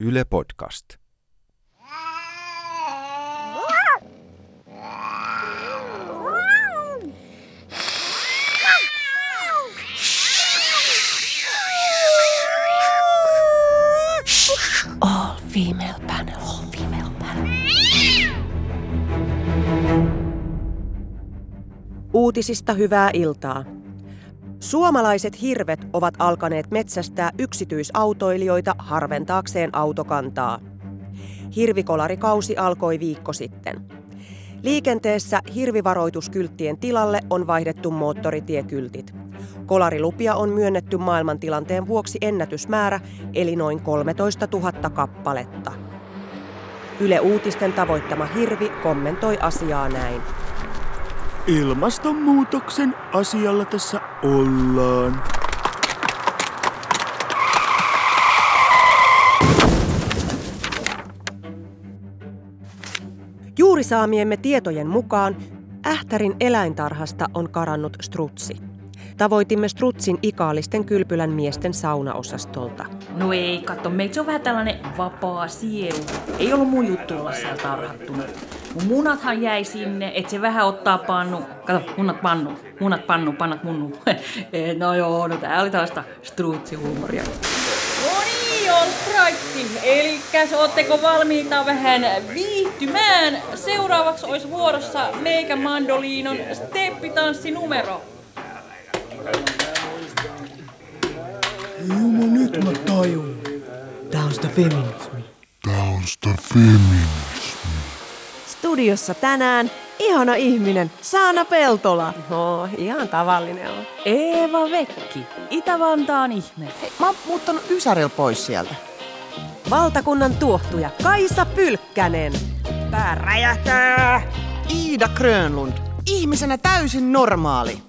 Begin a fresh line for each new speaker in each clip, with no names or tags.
Yle Podcast.
All female panel. All female panel.
Uutisista hyvää iltaa. Suomalaiset hirvet ovat alkaneet metsästää yksityisautoilijoita harventaakseen autokantaa. Hirvikolarikausi alkoi viikko sitten. Liikenteessä hirvivaroituskylttien tilalle on vaihdettu moottoritiekyltit. Kolarilupia on myönnetty maailmantilanteen vuoksi ennätysmäärä, eli noin 13 000 kappaletta. Yle Uutisten tavoittama hirvi kommentoi asiaa näin.
Ilmastonmuutoksen asialla tässä ollaan.
Juuri saamiemme tietojen mukaan Ähtärin eläintarhasta on karannut strutsi. Tavoitimme strutsin ikaalisten kylpylän miesten saunaosastolta.
No ei, katso, meitä on vähän tällainen vapaa sielu. Ei ollut mun juttu olla siellä tarhattuna. Mun munathan jäi sinne, et se vähän ottaa pannu. Kato, munat pannu, munat pannu, pannat munnu. Eh, no joo, no tää oli tällaista strutsihuumoria. No niin, all righti. Elikkäs, ootteko valmiita vähän viihtymään? Seuraavaksi olisi vuorossa meikä mandoliinon steppitansinumero.
Jumo, nyt mä tajun.
Tää on sitä feminismi.
Tää on sitä feminismi.
Studiossa tänään ihana ihminen, Saana Peltola.
No, ihan tavallinen on.
Eeva Vekki, Itä-Vantaan ihme.
Hei, mä oon muuttanut Ysäril pois sieltä.
Valtakunnan tuohtuja Kaisa Pylkkänen. Pää räjähtää.
Iida Grönlund, ihmisenä täysin normaali.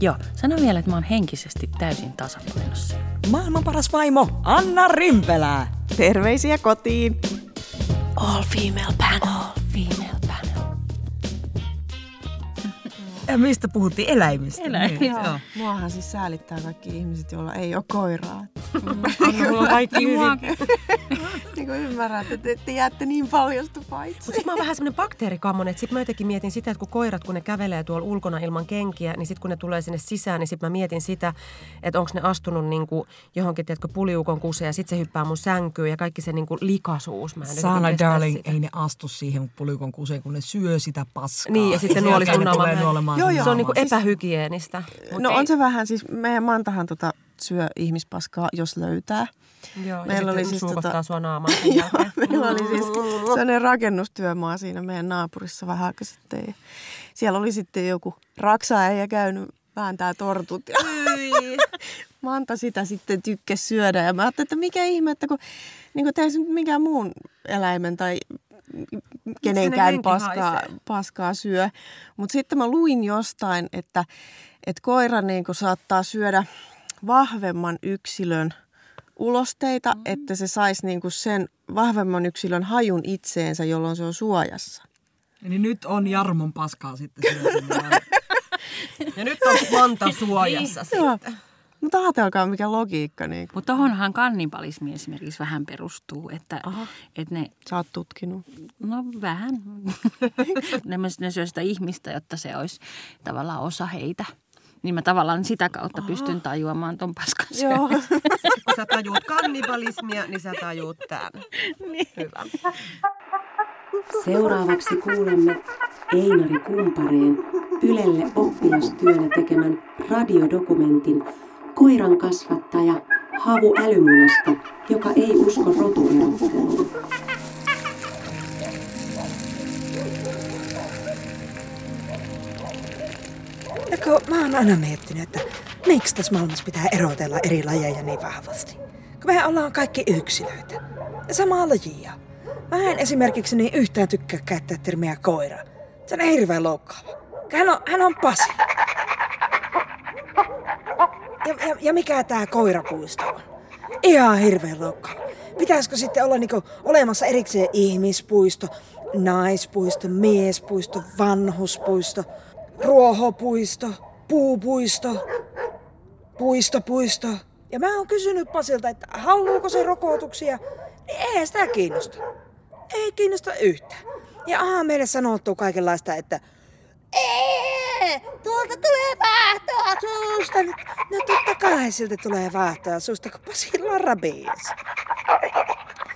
Joo, sano vielä, että mä oon henkisesti täysin tasapainossa.
Maailman paras vaimo, Anna Rimpelää.
Terveisiä kotiin.
All female panel. All female
Ja mistä puhuttiin? Eläimistä.
Eläimistä.
Niin, joo.
Muahan siis säälittää kaikki ihmiset, joilla ei ole koiraa.
Mulla on kaikki hyvin.
Niin kuin ymmärrät, että te jäätte niin paljosta paitsi.
Mutta sitten mä oon vähän semmoinen bakteerikammonen, että sitten mä jotenkin mietin sitä, että kun koirat, kun ne kävelee tuolla ulkona ilman kenkiä, niin sitten kun ne tulee sinne sisään, niin sitten mä mietin sitä, että onko ne astunut niinku johonkin, tiedätkö, puliukon kuseen ja sitten se hyppää mun sänkyyn ja kaikki se niinku likaisuus. Mä en kestä
darling,
sitä.
ei ne astu siihen pulikon kuseen, kun ne syö sitä paskaa.
Niin, ja sitten
tulee
naamaan.
nuolemaan
Joo,
sun
joo.
Se on niinku
naamaan.
epähygienistä. Mut
No
ei-
on se vähän, siis meidän Mantahan tota syö ihmispaskaa, jos löytää.
Joo,
meillä
ja
oli siis tota-
sua jälkeen.
meillä oli siis sellainen rakennustyömaa siinä meidän naapurissa vähän aikaa sitten. Ja siellä oli sitten joku raksaäijä käynyt vääntää tortut. Ja Manta sitä sitten tykkäsi syödä. Ja mä ajattelin, että mikä ihme, että kun niin eihän se nyt mikään muun eläimen tai kenenkään paskaa,
haisee?
paskaa syö. Mutta sitten mä luin jostain, että, että koira niin saattaa syödä vahvemman yksilön ulosteita, mm. että se saisi niin kuin sen vahvemman yksilön hajun itseensä, jolloin se on suojassa.
Niin nyt on Jarmon paskaa sitten.
Ja nyt on Manta suojassa
Joo.
sitten.
Mutta ajatelkaa, mikä logiikka. Niin
Mutta tohonhan kannibalismi esimerkiksi vähän perustuu, että, että ne,
sä oot tutkinut.
no vähän, ne, ne syö sitä ihmistä, jotta se olisi tavallaan osa heitä. Niin mä tavallaan sitä kautta pystyn tajuamaan ton paskan
Joo.
Kun sä tajuut kannibalismia, niin sä tajuut tämän. Hyvä.
Seuraavaksi kuulemme Einari Kumpareen Ylelle oppilastyönä tekemän radiodokumentin Koiran kasvattaja Havu Älymunasta, joka ei usko rotuerotteluun.
Kun mä oon aina miettinyt, että miksi tässä maailmassa pitää erotella eri lajeja niin vahvasti. Kun mehän ollaan kaikki yksilöitä. Ja samaa lajia. Mä en esimerkiksi niin yhtään tykkää käyttää termiä koira. Se on hirveän loukkaava. Hän on, hän on pasi. Ja, ja, ja mikä tää koirapuisto on? Ihan hirveän loukkaava. Pitäisikö sitten olla niinku olemassa erikseen ihmispuisto, naispuisto, miespuisto, vanhuspuisto, ruohopuisto, puupuisto, puistopuisto. Ja mä oon kysynyt Pasilta, että haluuko se rokotuksia, niin ei sitä kiinnosta. Ei kiinnosta yhtään. Ja aha, meille sanottu kaikenlaista, että Ee, tuolta tulee vaahtoa suusta. No totta kai siltä tulee vaahtoa suusta, kun Pasilla on rabies.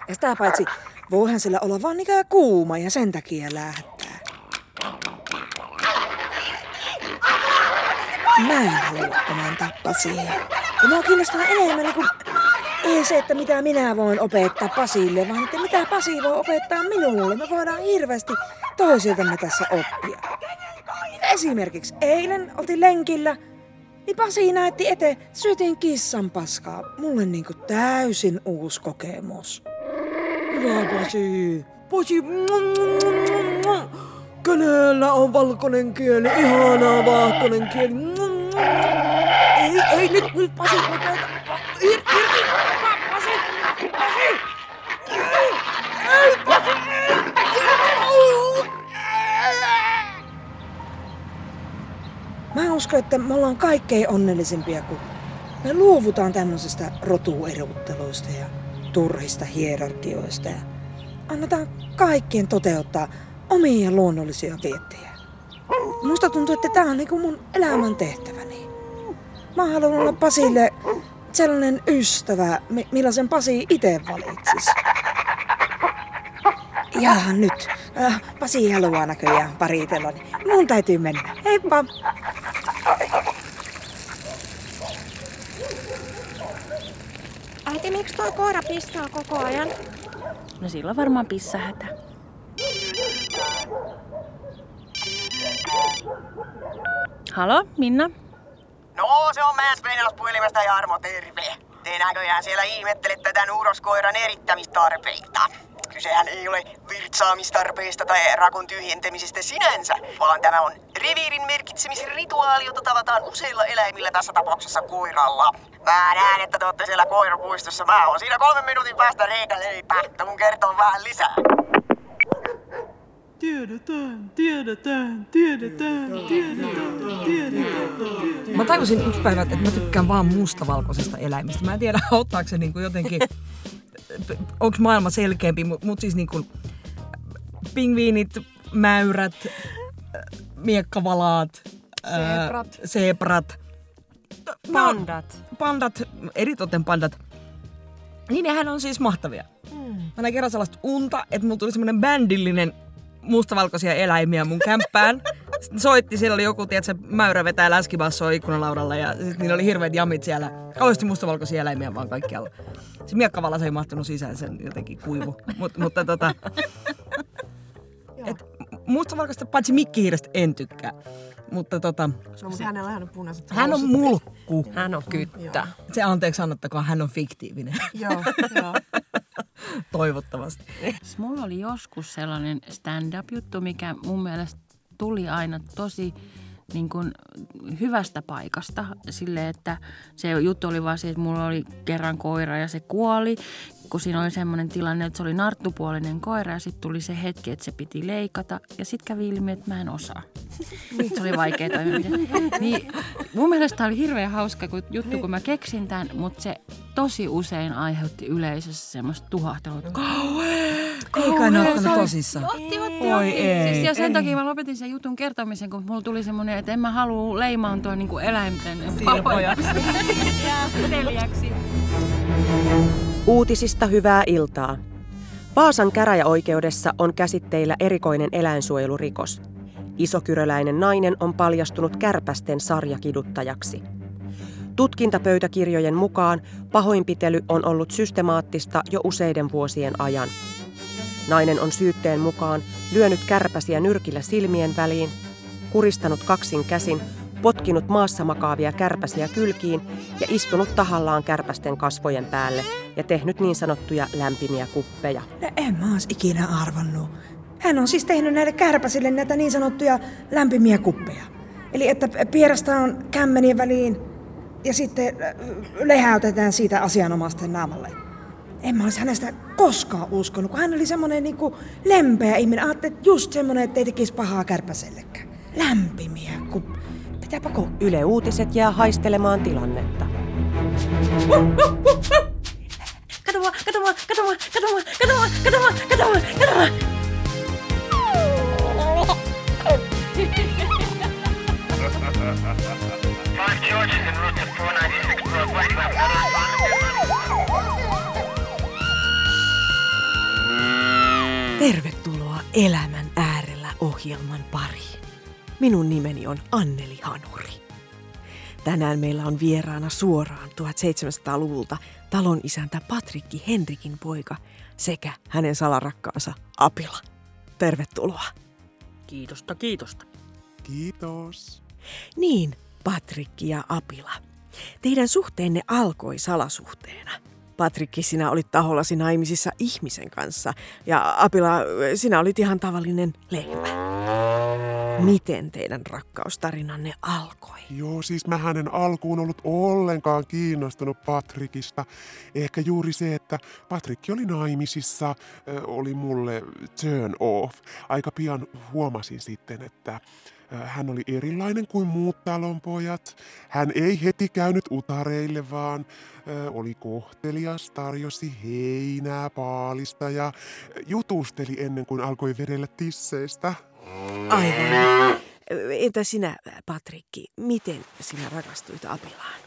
Ja sitä paitsi voihan sillä olla vaan ikään kuuma ja sen takia lähtää. Mä en halua tämän tappasia. Kun mua kiinnostaa enemmän niin kuin, ei se, että mitä minä voin opettaa Pasille, vaan että mitä Pasi voi opettaa minulle. Me voidaan hirveästi toisiltamme tässä oppia. Esimerkiksi eilen oltiin lenkillä, niin Pasi näytti eteen, syötiin kissan paskaa. Mulle niinku täysin uusi kokemus. Hyvä Pasi. Pasi. Kenellä on valkoinen kieli? Ihanaa valkoinen kieli. Ei, ei nyt, nyt Pasi, lopeta. Ir, irti, Pa- Pasi, Pasi. Ei, Pasi. Mä uskon, että me ollaan kaikkein onnellisimpia, kun me luovutaan tämmöisestä rotuerotteluista ja turhista hierarkioista ja annetaan kaikkien toteuttaa omia luonnollisia viettejä. Musta tuntuu, että tää on niinku mun elämän tehtäväni. Mä haluan olla Pasille sellainen ystävä, mi- millaisen Pasi itse valitsis. Ja nyt. Äh, Pasi haluaa näköjään paritella, niin mun täytyy mennä. Heippa!
Äiti, miksi tuo koira pistää koko ajan?
No silloin varmaan pissahätä. Halo, Minna?
No, se on puhelimesta Jarmo, terve. Te näköjään siellä ihmettelette tämän uroskoiran erittämistarpeita. Kysehän ei ole virtsaamistarpeesta tai rakon tyhjentämisestä sinänsä, vaan tämä on reviirin merkitsemisrituaali, jota tavataan useilla eläimillä, tässä tapauksessa koiralla. Mä näen, että te olette siellä koirapuistossa. Mä oon siinä kolmen minuutin päästä reikäleipä, että mun kertoo vähän lisää.
Tiedetään, tiedetään, tiedetään, tiedetään, tiedetään.
Mä tajusin yksi päivä, että mä tykkään vaan mustavalkoisesta eläimistä. Mä en tiedä, auttaako se niinku jotenkin, onko maailma selkeämpi, mutta mut siis niinku pingviinit, mäyrät, miekkavalaat, ää,
Seeprat.
seeprat
Pandat.
pandat, eritoten pandat, niin nehän on siis mahtavia. Mä näin kerran sellaista unta, että mulla tuli semmoinen bändillinen mustavalkoisia eläimiä mun kämppään. Sitten soitti, siellä oli joku, tiedätkö, mäyrä vetää läskibassoa ikkunalaudalla ja sitten niillä oli hirveät jamit siellä. Kauheasti mustavalkoisia eläimiä vaan kaikkialla. Se miekkavallas ei mahtunut sisään, sen jotenkin kuivu. Mut, mutta tota... Et mustavalkoista paitsi mikkihiirestä en tykkää. Mutta tota,
Se on, mutta hänellä hän on punaiset
hän on mulkku.
Hän on kyttä.
Se anteeksi annettakoon, hän on fiktiivinen.
Joo, joo.
Toivottavasti.
Siis Mulla oli joskus sellainen stand-up-juttu, mikä mun mielestä tuli aina tosi niin kuin hyvästä paikasta. Sille, että se juttu oli vaan se, että mulla oli kerran koira ja se kuoli. Kun siinä oli semmoinen tilanne, että se oli narttupuolinen koira ja sitten tuli se hetki, että se piti leikata. Ja sitten kävi ilmi, että mä en osaa. Se oli vaikea toimenpide. Niin, mun mielestä tää oli hirveän hauska kun, juttu, kun mä keksin tämän, mutta se tosi usein aiheutti yleisössä semmoista tuhahtelua. että
Ei kai ne ottanut tosissaan.
Otti, otti,
Oi
otti.
ei,
siis ja sen
ei.
takia mä lopetin sen jutun kertomisen, kun mulla tuli semmoinen, että en mä halua leimaantua niinku eläinten
Silpojaksi.
Teliäksi.
Uutisista hyvää iltaa. Vaasan käräjäoikeudessa on käsitteillä erikoinen eläinsuojelurikos. Isokyröläinen nainen on paljastunut kärpästen sarjakiduttajaksi. Tutkintapöytäkirjojen mukaan pahoinpitely on ollut systemaattista jo useiden vuosien ajan. Nainen on syytteen mukaan lyönyt kärpäsiä nyrkillä silmien väliin, kuristanut kaksin käsin, potkinut maassa makaavia kärpäsiä kylkiin ja istunut tahallaan kärpästen kasvojen päälle ja tehnyt niin sanottuja lämpimiä kuppeja.
No en mä ois ikinä arvannut. Hän on siis tehnyt näille kärpäsille näitä niin sanottuja lämpimiä kuppeja. Eli että pierastaan kämmenien väliin ja sitten äh, lehäytetään siitä asianomaisten naamalle. En mä olisi hänestä koskaan uskonut, kun hän oli semmoinen niinku lempeä ihminen. Ajattelin, että just semmoinen, että ei tekisi pahaa kärpäsellekään. Lämpimiä kuppeja. Pitääpä kokeilla.
Yle Uutiset jää haistelemaan tilannetta.
Kato
mua, kato mua, kato mua, kato mua, kato mua, kato mua, kato mua, kato mua.
Tervetuloa Elämän äärellä ohjelman pariin. Minun nimeni on Anneli Hanuri. Tänään meillä on vieraana suoraan 1700-luvulta talon isäntä Patrikki Henrikin poika sekä hänen salarakkaansa Apila. Tervetuloa.
Kiitosta, kiitosta.
Kiitos.
Niin, Patrikki ja Apila. Teidän suhteenne alkoi salasuhteena. Patrikki, sinä olit tahollasi naimisissa ihmisen kanssa ja Apila, sinä olit ihan tavallinen lehmä. Miten teidän rakkaustarinanne alkoi?
Joo, siis mä en alkuun ollut ollenkaan kiinnostunut Patrikista. Ehkä juuri se, että Patrikki oli naimisissa, oli mulle turn off. Aika pian huomasin sitten, että hän oli erilainen kuin muut talonpojat. Hän ei heti käynyt utareille, vaan oli kohtelias, tarjosi heinää paalista ja jutusteli ennen kuin alkoi vedellä tisseistä.
Aivan. Entä sinä, Patrikki, miten sinä rakastuit Apilaan?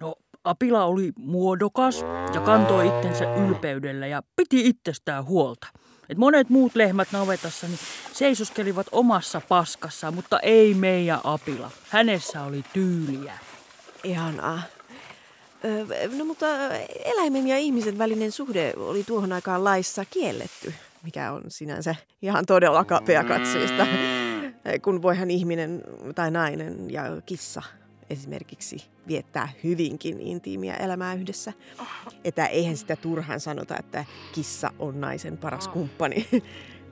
No, Apila oli muodokas ja kantoi itsensä ylpeydellä ja piti itsestään huolta. Et monet muut lehmät navetassa niin seisoskelivat omassa paskassaan, mutta ei meidän Apila. Hänessä oli tyyliä.
Ihanaa. No mutta eläimen ja ihmisen välinen suhde oli tuohon aikaan laissa kielletty, mikä on sinänsä ihan todella kapea katseista, kun voihan ihminen tai nainen ja kissa esimerkiksi viettää hyvinkin intiimiä elämää yhdessä. Että eihän sitä turhaan sanota, että kissa on naisen paras kumppani.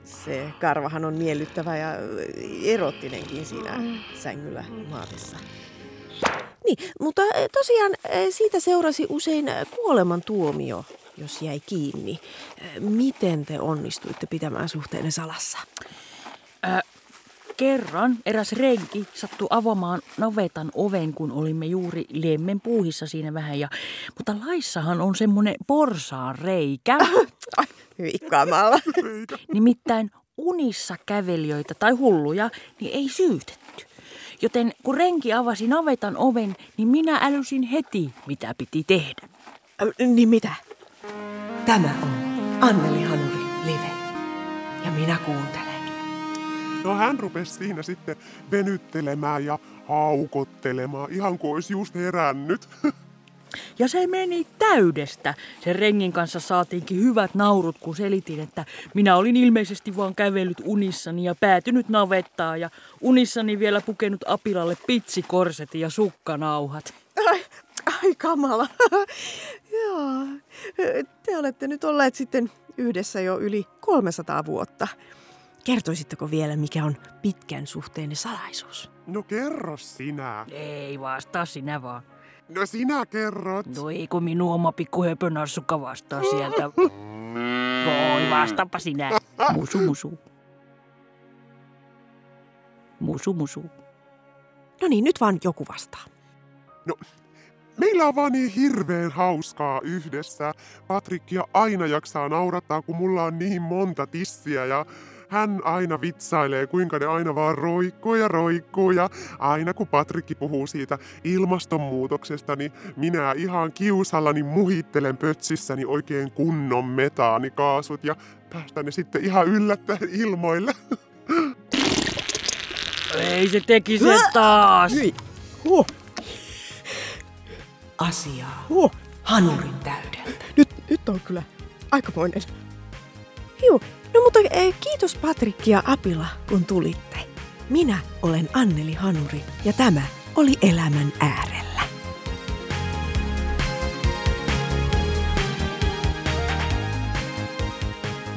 Se karvahan on miellyttävä ja erottinenkin siinä sängyllä maatessa. Niin, mutta tosiaan siitä seurasi usein kuolemantuomio, jos jäi kiinni. Miten te onnistuitte pitämään suhteenne salassa?
Äh, Kerran eräs renki sattui avaamaan navetan oven, kun olimme juuri lemmen puuhissa siinä vähän. Ja, mutta laissahan on semmoinen porsaan reikä.
Ai, vikkaamalla.
Nimittäin unissa kävelijöitä tai hulluja, niin ei syytetty. Joten kun renki avasi navetan oven, niin minä älysin heti, mitä piti tehdä.
Äh, niin mitä? Tämä on Anneli Hanuri Live. Ja minä kuuntelen.
No hän rupesi siinä sitten venyttelemään ja haukottelemaan, ihan kuin olisi just herännyt.
Ja se meni täydestä. Sen rengin kanssa saatiinkin hyvät naurut, kun selitin, että minä olin ilmeisesti vaan kävellyt unissani ja päätynyt navettaa ja unissani vielä pukenut apilalle pitsikorsetin ja sukkanauhat.
Ai, ai kamala. Joo. Te olette nyt olleet sitten yhdessä jo yli 300 vuotta. Kertoisitteko vielä, mikä on pitkän suhteenne salaisuus?
No kerro sinä.
Ei vastaa sinä vaan.
No sinä kerrot.
No ei kun minun oma pikku höpönassukka vastaa sieltä. Voi vastaapa sinä. Musu musu. Musu musu.
No niin, nyt vaan joku vastaa.
No, meillä on vaan niin hirveän hauskaa yhdessä. Patrikkia aina jaksaa naurattaa, kun mulla on niin monta tissiä ja hän aina vitsailee, kuinka ne aina vaan roikkuu ja roikkuu. Ja aina kun Patrikki puhuu siitä ilmastonmuutoksesta, niin minä ihan kiusallani muhittelen pötsissäni oikein kunnon metaanikaasut ja päästän ne sitten ihan yllättäen ilmoille.
Ei se teki se taas.
Hyi. Huh. Asiaa. Huh. Hanurin täydeltä. Nyt, nyt on kyllä aikamoinen. Juu, No mutta eh, kiitos Patrikki ja Apila, kun tulitte. Minä olen Anneli Hanuri ja tämä oli Elämän äärellä.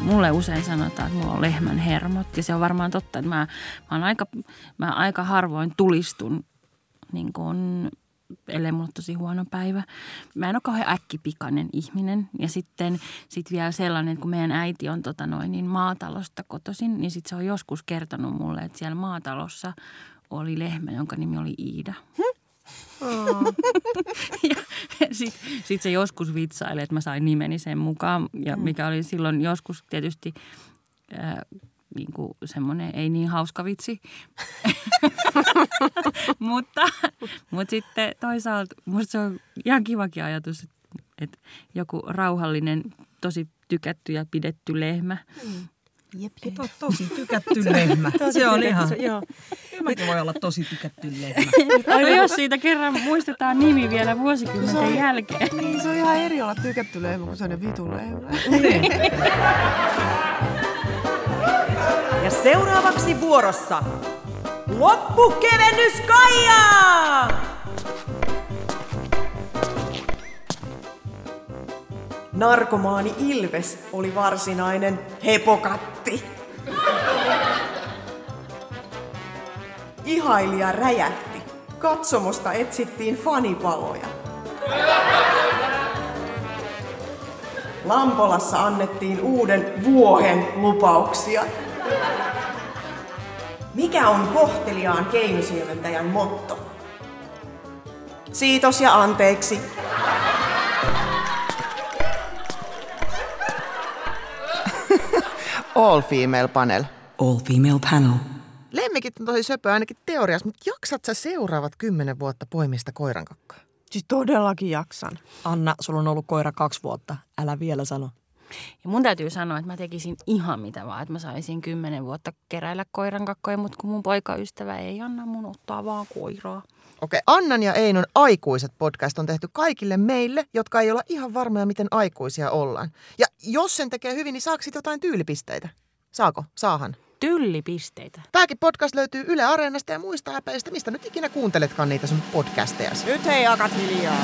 Mulle usein sanotaan, että mulla on lehmän hermot ja se on varmaan totta, että mä, mä, aika, mä aika harvoin tulistun niin kuin ellei mulla tosi huono päivä. Mä en ole kauhean äkkipikainen ihminen. Ja sitten sit vielä sellainen, että kun meidän äiti on tota noin, niin maatalosta kotoisin, niin sitten se on joskus kertonut mulle, että siellä maatalossa oli lehmä, jonka nimi oli Iida. Hm? ja sitten sit se joskus vitsaili, että mä sain nimeni sen mukaan, ja mikä oli silloin joskus tietysti äh, niin kuin semmoinen ei niin hauska vitsi. mutta, mutta sitten toisaalta musta se on ihan kivakin ajatus, että, että joku rauhallinen, tosi tykätty ja pidetty lehmä
Jep, jep. To, tosi tykätty lehmä. se on ihan.
Se, joo.
Mäkin voi olla tosi tykätty lehmä.
no jos siitä kerran muistetaan nimi vielä vuosikymmenten
on-
jälkeen.
Niin, se on ihan eri olla tykätty lehmä kuin sellainen vitu lehmä.
Ja seuraavaksi vuorossa loppukevennys Kaija!
Narkomaani Ilves oli varsinainen hepokatti. Ihailija räjähti. Katsomosta etsittiin fanipaloja. Lampolassa annettiin uuden vuohen lupauksia. Mikä on kohteliaan keinosilmentäjän motto? Siitos ja anteeksi.
All female panel.
All female panel.
Lemmikit on tosi söpö ainakin teoriassa, mutta jaksat sä seuraavat kymmenen vuotta poimista koiran kakkaa?
Siis todellakin jaksan.
Anna, sulla on ollut koira kaksi vuotta. Älä vielä sano.
Ja mun täytyy sanoa, että mä tekisin ihan mitä vaan, että mä saisin kymmenen vuotta keräillä koiran kakkoja, mutta kun mun poikaystävä ei anna mun ottaa vaan koiraa.
Okei, Annan ja Einon aikuiset podcast on tehty kaikille meille, jotka ei olla ihan varmoja, miten aikuisia ollaan. Ja jos sen tekee hyvin, niin saako sit jotain tyylipisteitä? Saako? Saahan.
Tyllipisteitä.
Tämäkin podcast löytyy Yle Areenasta ja muista äpeistä, mistä nyt ikinä kuunteletkaan niitä sun podcasteja.
Nyt hei akat hiljaa.